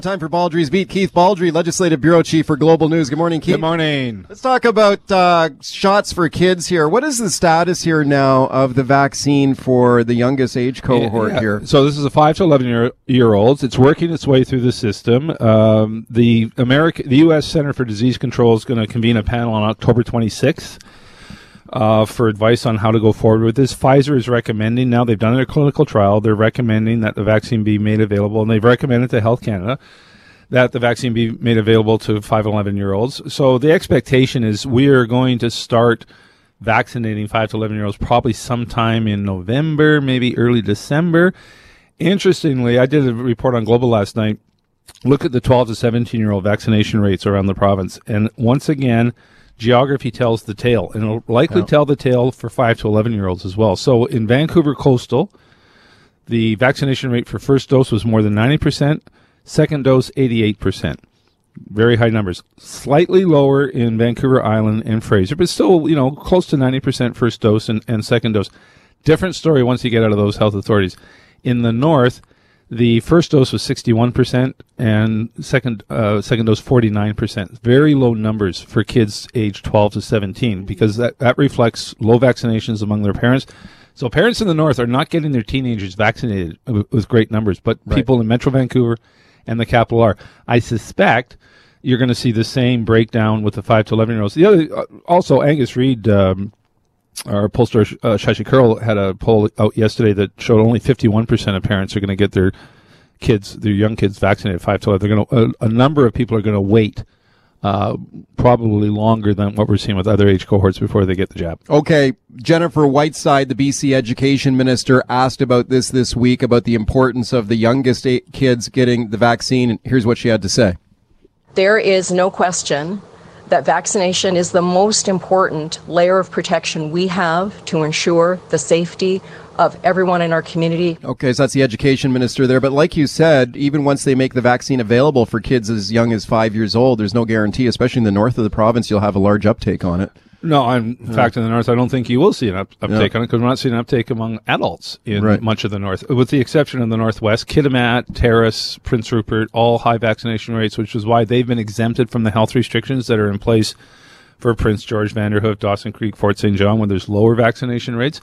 Time for Baldrey's Beat. Keith Baldrey, Legislative Bureau Chief for Global News. Good morning, Keith. Good morning. Let's talk about uh, shots for kids here. What is the status here now of the vaccine for the youngest age cohort Yeah. here? So this is a five to eleven year, year olds. It's working its way through the system. Um, the America, the U.S. Center for Disease Control is going to convene a panel on October 26th uh, for advice on how to go forward with this. Pfizer is recommending now they've done their clinical trial. They're recommending that the vaccine be made available, and they've recommended to Health Canada that the vaccine be made available to 5 and 11 year olds. So the expectation is we are going to start vaccinating 5 to 11 year olds probably sometime in November, maybe early December. Interestingly, I did a report on Global last night. Look at the 12 to 17 year old vaccination rates around the province. And once again, geography tells the tale, and it'll likely Yeah. tell the tale for 5 to 11 year olds as well. So in Vancouver Coastal, the vaccination rate for first dose was more than 90%, second dose 88%. Very high numbers. Slightly lower in Vancouver Island and Fraser, but still, you know, close to 90% first dose and, and second dose. Different story once you get out of those health authorities. In the north, the first dose was 61% and second uh, second dose 49%. Very low numbers for kids aged 12 to 17 because that, that reflects low vaccinations among their parents. So parents in the north are not getting their teenagers vaccinated with, great numbers, but Right. people in Metro Vancouver and the capital are. I suspect you're going to see the same breakdown with the 5 to 11 year olds. The other uh, also Angus Reid um, our pollster uh, Shachi Kurl had a poll out yesterday that showed only 51% of parents are going to get their kids, their young kids, vaccinated five to 11. They're going to a, a number of people are going to wait, uh, probably longer than what we're seeing with other age cohorts before they get the jab. Okay, Jennifer Whiteside, the BC Education Minister, asked about this this week about the importance of the youngest eight kids getting the vaccine. And here's what she had to say. There is no question that vaccination is the most important layer of protection we have to ensure the safety of everyone in our community. Okay, so that's the education minister there. But like you said, even once they make the vaccine available for kids as young as five years old, there's no guarantee, especially in the north of the province, you'll have a large uptake on it. No, I'm, in fact, in the north, I don't think you will see an up, uptake Yeah. on it because we're not seeing an uptake among adults in Right. much of the north, with the exception of the northwest. Kitimat, Terrace, Prince Rupert, all high vaccination rates, which is why they've been exempted from the health restrictions that are in place for Prince George, Vanderhoof, Dawson Creek, Fort St. John, where there's lower vaccination rates.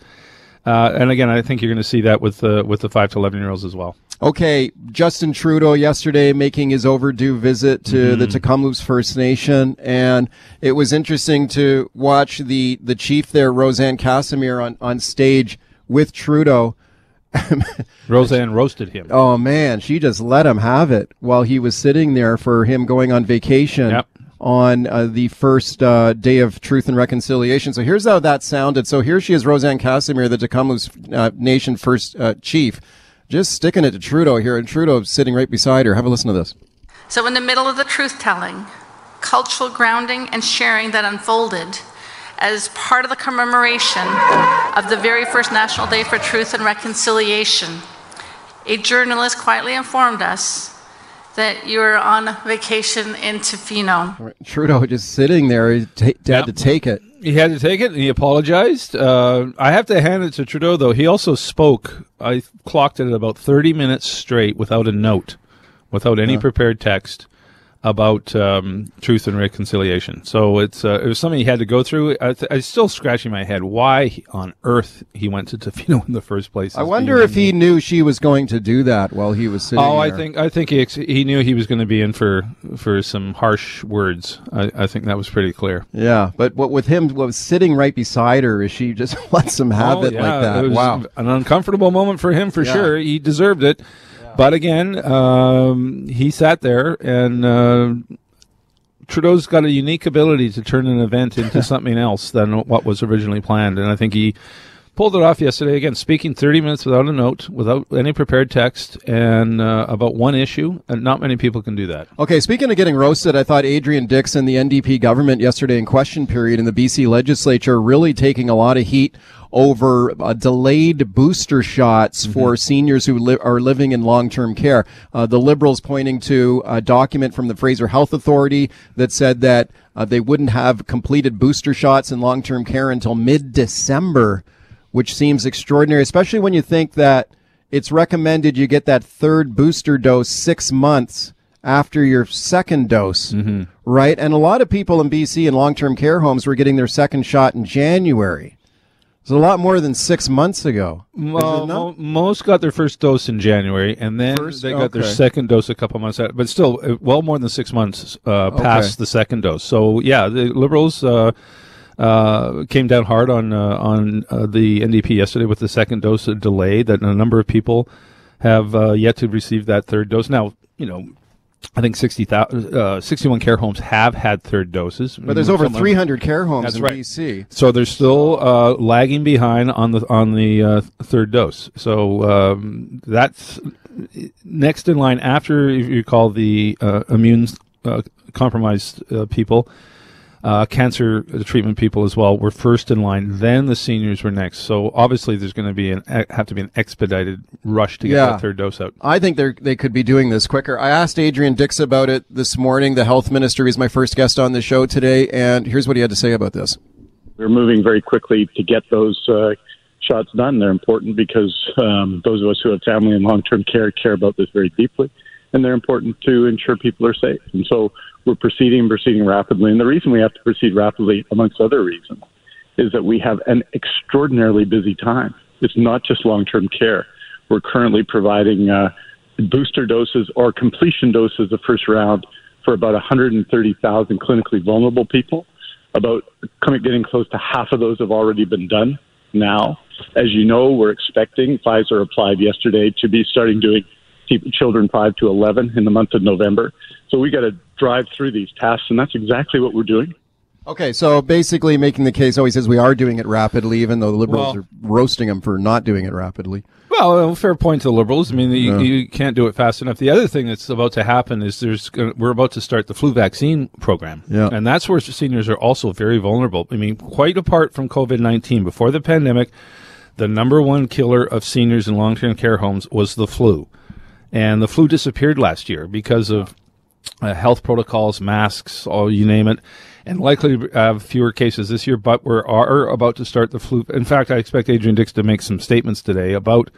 Uh, and again, I think you're going to see that with the with the five to eleven year olds as well. Okay, Justin Trudeau yesterday making his overdue visit to the Mm-hmm. Tk'emlúps First Nation, and it was interesting to watch the the chief there, Rosanne Casimir, on on stage with Trudeau. Rosanne roasted him. Oh man, she just let him have it while he was sitting there for him going on vacation Yep. on uh, the first uh, day of Truth and Reconciliation. So here's how that sounded. So here she is, Rosanne Casimir, the Tk'emlúps uh, Nation first uh, chief, just sticking it to Trudeau here, and Trudeau sitting right beside her. Have a listen to this. So, in the middle of the truth telling, cultural grounding, and sharing that unfolded as part of the commemoration of the very first National Day for Truth and Reconciliation, a journalist quietly informed us that you were on vacation in Tofino. Trudeau just sitting there, he ta- had Yep. to take it. He had to take it, and he apologized. Uh, I have to hand it to Trudeau, though. He also spoke. I clocked it at about thirty minutes straight without a note, without any prepared text about um, truth and reconciliation. So it's uh, it was something he had to go through. I, th- I'm still scratching my head. Why he- on earth he went to Tofino in the first place? I wonder if he me. knew she was going to do that while he was sitting Oh, I think I think he ex- he knew he was going to be in for for some harsh words. I, I think that was pretty clear. Yeah, but what with him what was sitting right beside her is she just lets him have Oh, it yeah, like that. It wow. an uncomfortable moment for him for Yeah. sure. He deserved it. But again, um, he sat there, and uh, Trudeau's got a unique ability to turn an event into something else than what was originally planned. And I think he pulled it off yesterday. Again, speaking 30 minutes without a note, without any prepared text, and uh, about one issue. And not many people can do that. Okay, speaking of getting roasted, I thought Adrian Dix and, the NDP government yesterday in question period in the BC legislature, really taking a lot of heat over uh, delayed booster shots for seniors who li- are living in long-term care. Uh, the Liberals pointing to a document from the Fraser Health Authority that said that uh, they wouldn't have completed booster shots in long-term care until mid-December, which seems extraordinary, especially when you think that it's recommended you get that third booster dose six months after your second dose, Mm-hmm. right? And a lot of people in BC in long-term care homes were getting their second shot in January. It's a lot more than six months ago. Well, mo- most got their first dose in January, and then First- they got their second dose a couple months out. But still, uh, well more than six months uh, past the second dose. So yeah, the Liberals uh, uh, came down hard on uh, on uh, the NDP yesterday with the second dose delay. That a number of people have uh, yet to receive that third dose. Now, you know. I think 60, uh, 61 care homes have had third doses. But there's over 300 care homes That's in right. BC. so they're still uh, lagging behind on the on the uh, third dose. So um, that's next in line after if you call the uh, immune uh, compromised uh, people, uh, cancer treatment people as well were first in line. Then the seniors were next. So obviously there's going to be an have to be an expedited rush to get Yeah. that third dose out. I think they they could be doing this quicker. I asked Adrian Dix about it this morning. The health minister is my first guest on the show today, and here's what he had to say about this. we're moving very quickly to get those uh, shots done. They're important because um, those of us who have family in long-term care care about this very deeply, and they're important to ensure people are safe. And so we're proceeding, proceeding rapidly. And the reason we have to proceed rapidly, amongst other reasons, is that we have an extraordinarily busy time. It's not just long-term care. We're currently providing uh, booster doses or completion doses of first round for about 130,000 clinically vulnerable people. About getting close to half of those have already been done now. As you know, we're expecting Pfizer applied yesterday to be starting doing pe- children 5 to 11 in the month of November. So we got to drive through these tasks, and that's exactly what we're doing. Okay, so basically making the case, oh, he says we are doing it rapidly, even though the Liberals Well- are roasting him for not doing it rapidly. Well, a fair point to the liberals. I mean, you, you can't do it fast enough. The other thing that's about to happen is there's we're about to start the flu vaccine program, Yeah. and that's where seniors are also very vulnerable. I mean, quite apart from COVID nineteen, before the pandemic, the number one killer of seniors in long term care homes was the flu, and the flu disappeared last year because of uh, health protocols, masks, all you name it, and likely have fewer cases this year. But we are about to start the flu. In fact, I expect Adrian Dix to make some statements today about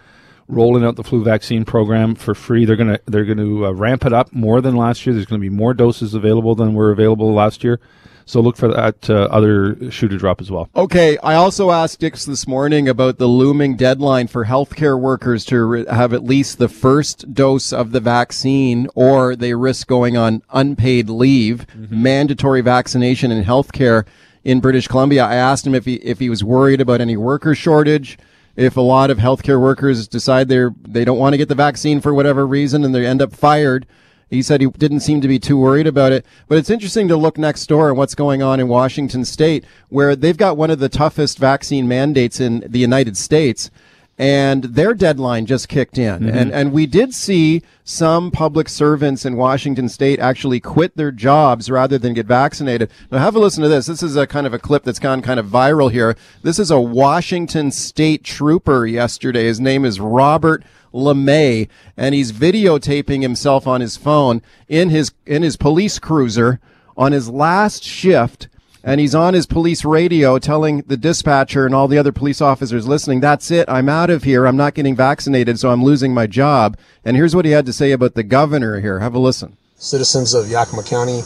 rolling out the flu vaccine program for free. They're gonna they're to uh, ramp it up more than last year. There's going to be more doses available than were available last year. So look for that uh, other shoe to drop as well. Okay, I also asked Dix this morning about the looming deadline for healthcare workers to re- have at least the first dose of the vaccine, or they risk going on unpaid leave, mandatory vaccination in healthcare in British Columbia. I asked him if he if he was worried about any worker shortage. If a lot of healthcare workers decide they're they don't want to get the vaccine for whatever reason and they end up fired, he said he didn't seem to be too worried about it. But it's interesting to look next door and what's going on in Washington state, where they've got one of the toughest vaccine mandates in the United States. And their deadline just kicked in. Mm-hmm. And, and we did see some public servants in Washington state actually quit their jobs rather than get vaccinated. Now have a listen to this. This is a kind of a clip that's gone kind of viral here. This is a Washington state trooper yesterday. His name is Robert LaMay, and he's videotaping himself on his phone in his in his police cruiser on his last shift. And he's on his police radio telling the dispatcher and all the other police officers listening, that's it. I'm out of here. I'm not getting vaccinated, so I'm losing my job. And here's what he had to say about the governor here. Have a listen. citizens of Yakima County,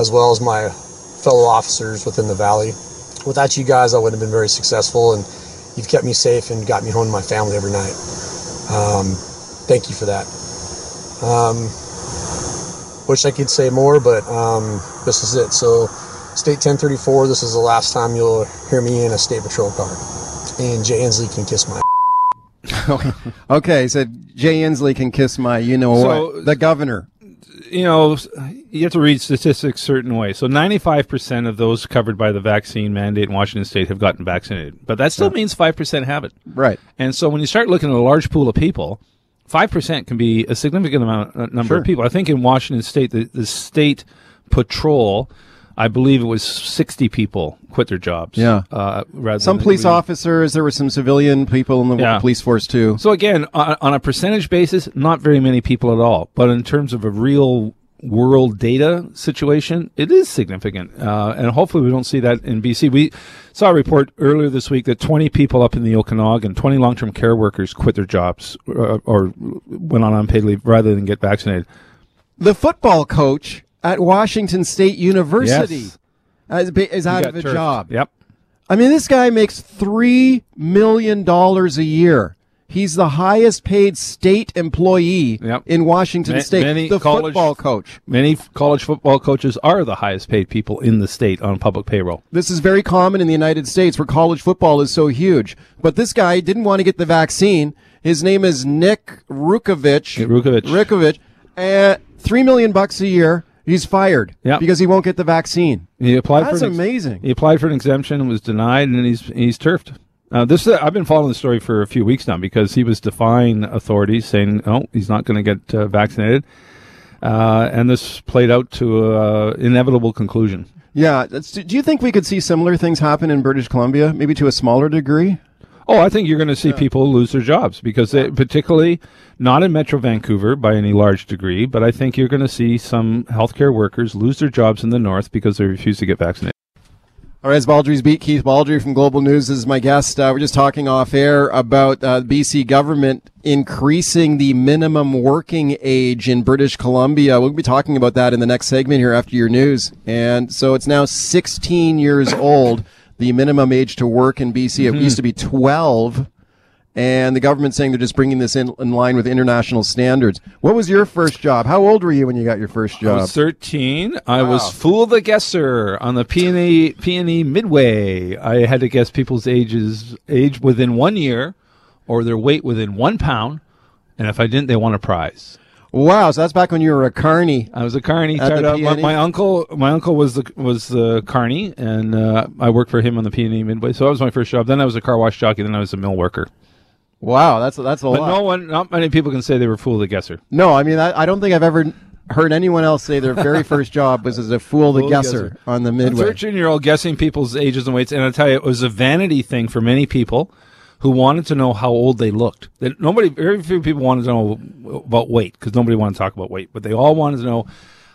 as well as my fellow officers within the valley. Without you guys, I wouldn't have been very successful, and you've kept me safe and got me home to my family every night. Um, thank you for that. Um, wish I could say more, but um, this is it. So, State 1034, this is the last time you'll hear me in a State Patrol car. And Jay Inslee can kiss my Okay, he said Jay Inslee can kiss my, you know So- what, the governor. You know, you have to read statistics certain way. So 95% of those covered by the vaccine mandate in Washington state have gotten vaccinated. But that still means 5% haven't. Right. And so when you start looking at a large pool of people, 5% can be a significant amount uh, number Sure. of people. I think in Washington state, the, the state patrol, I believe it was 60 people quit their jobs. Yeah. Uh, rather Some police officers, there were some civilian people in the Yeah. police force too. So again, on, on a percentage basis, not very many people at all. But in terms of a real world data situation, it is significant. Uh, and hopefully we don't see that in BC. We saw a report earlier this week that 20 people up in the Okanagan, 20 long-term care workers quit their jobs uh, or went on unpaid leave rather than get vaccinated. the football coach at Washington State University Yes. is, is out of a turfed. job. Yep. I mean, this guy makes three million dollars a year. He's the highest paid state employee Yep. in Washington Ma- State. many the college- football coach. Many college football coaches are the highest paid people in the state on public payroll. This is very common in the United States where college football is so huge. But this guy didn't want to get the vaccine. His name is Nick Rolovich. Rolovich. Rolovich. Uh, three million bucks a year. He's fired Yep. because he won't get the vaccine. He applied That's for ex- amazing. He applied for an exemption and was denied, and he's he's turfed. Uh, this I've been following the story for a few weeks now because he was defying authorities, saying, "Oh, he's not going to get uh, vaccinated," uh, and this played out to an inevitable conclusion. Yeah. Do you think we could see similar things happen in British Columbia, maybe to a smaller degree? Oh, I think you're going to see people lose their jobs because, they, particularly not in Metro Vancouver by any large degree, but I think you're going to see some healthcare workers lose their jobs in the north because they refuse to get vaccinated. All right, it's Baldrey's Beat. Keith Baldrey from Global News is my guest. Uh, we're just talking off air about uh, BC government increasing the minimum working age in British Columbia. We'll be talking about that in the next segment here after your news. And so it's now 16 years old, the minimum age to work in BC. It used mm-hmm. to be 12. And the government's saying they're just bringing this in, in line with international standards. What was your first job? How old were you when you got your first job? I was 13. I was Fool the Guesser on the PNE, PNE Midway. I had to guess people's ages, age within one year or their weight within one pound. And if I didn't, they won a prize. Wow, so that's back when you were a carney. I was a carney. At the out, my, my uncle, my uncle was the was the carney, and uh, I worked for him on the PNE Midway. So that was my first job. Then I was a car wash jockey. Then I was a mill worker. Wow, that's that's a But lot. no one, not many people can say they were Fool the Guesser. No, I mean, I, I don't think I've ever heard anyone else say their very first job was as a fool the guesser guesser. on the midway. 13 year old guessing people's ages and weights. And I tell you, it was a vanity thing for many people who wanted to know how old they looked. That nobody, very few people wanted to know about weight because nobody wanted to talk about weight, but they all wanted to know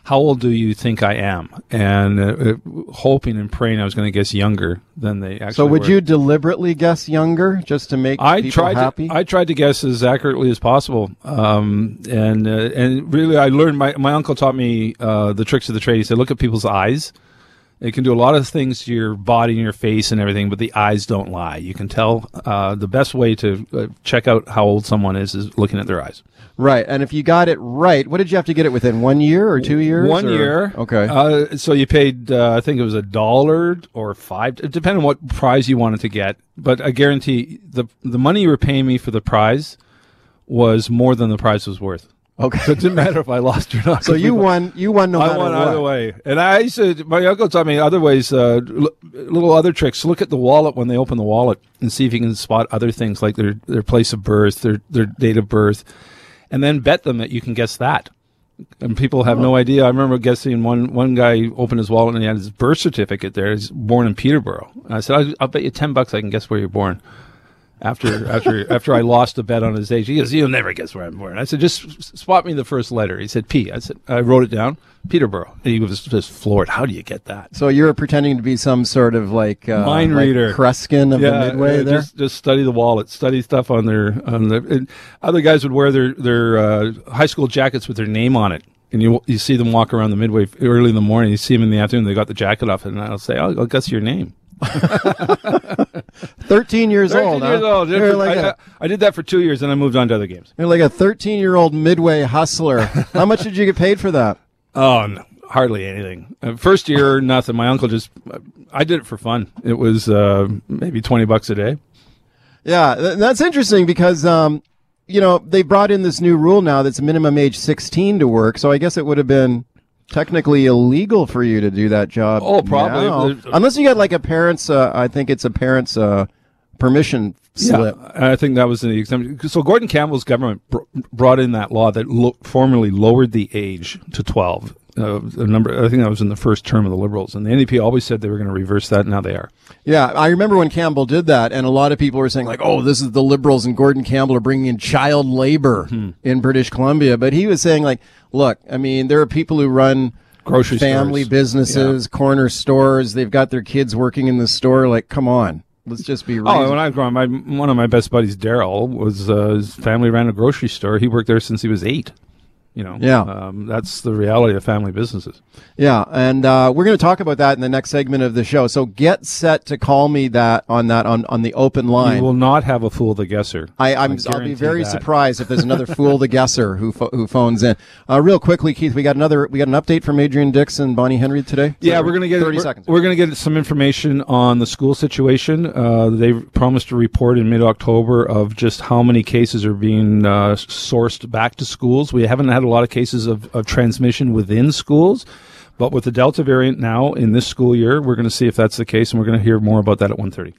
how old do you think I am? And uh, uh, hoping and praying I was going to guess younger than they actually So would were. you deliberately guess younger just to make I people tried. happy? To, I tried to guess as accurately as possible, um, and uh, and really, I learned. My my uncle taught me uh, the tricks of the trade. He said, "Look at people's eyes. It can do a lot of things to your body and your face and everything, but the eyes don't lie. You can tell. Uh, the best way to uh, check out how old someone is is looking at their eyes. right, and if you got it right, what did you have to get it within? One year or two years? One or- year. Okay. Uh, so you paid, uh, I think it was a dollar or five, depending on what prize you wanted to get. But I guarantee the the money you were paying me for the prize was more than the prize was worth. Okay. So it didn't matter if I lost or not. So you won. You won no I matter won what. either way. And I used to, my uncle taught me other ways, uh, l- little other tricks. Look at the wallet when they open the wallet and see if you can spot other things like their, their place of birth, their, their date of birth, and then bet them that you can guess that. And people have no idea. I remember guessing one, one guy opened his wallet and he had his birth certificate there. He's born in Peterborough. And I said, I'll, I'll bet you 10 bucks I can guess where you're born. After after after I lost a bet on his age, he goes, "You'll never guess where I'm born." I said, "Just spot me the first letter." He said, "P." I said, "I wrote it down, Peterborough." And he was just floored. How do you get that? So you're pretending to be some sort of like uh, Mind like reader. Kreskin of the midway uh, there. Just, just study the wallet, study stuff on their on their. Other guys would wear their their uh, high school jackets with their name on it, and you you see them walk around the midway early in the morning. You see them in the afternoon. They got the jacket off, and I'll say, "I'll, I'll guess your name." Thirteen years 13 old. years huh? old. You're like, I, a, I- did that for two years, and I moved on to other games. you're like a thirteen-year-old midway hustler. How much did you get paid for that? Oh, no, hardly anything. Uh, first year, nothing. My uncle just, I did it for fun. It was uh, maybe 20 bucks a day. Yeah, that's interesting because um, you know they brought in this new rule now that's minimum age 16 to work. So I guess it would have been technically illegal for you to do that job. Oh, probably. now. Unless you got like a parent's. Uh, I think it's a parent's uh, permission slip. I think that was the exemption. So Gordon Campbell's government br- brought in that law that lo- formally lowered the age to 12. Uh, a number, I think that was in the first term of the Liberals, and the NDP always said they were going to reverse that. And Now they are. Yeah, I remember when Campbell did that, and a lot of people were saying like, "Oh, this is the Liberals and Gordon Campbell are bringing in child labor Hmm. in British Columbia." But he was saying like, "Look, I mean, there are people who run." Grocery family stores. businesses, corner stores. They've got their kids working in the store. Like, come on, let's just be. Real. Oh, when I was growing, my one of my best buddies, Daryl, was uh, his family ran a grocery store. He worked there since he was eight. You know, Yeah. um, that's the reality of family businesses. Yeah, and uh, we're going to talk about that in the next segment of the show. So get set to call me that on that on, on the open line. You will not have a fool the guesser. I, I'm, I'll be very that. surprised if there's another fool the guesser who pho- who phones in. Uh, real quickly, Keith, we got another we got an update from Adrian Dix and, Bonnie Henry today. Yeah, So we're going to get 30 we're, seconds. We're going to get some information on the school situation. Uh, they've promised to report in mid-October of just how many cases are being uh, sourced back to schools. We haven't had a lot of cases of, of transmission within schools, but with the Delta variant now in this school year, we're going to see if that's the case, and we're going to hear more about that at 1.30.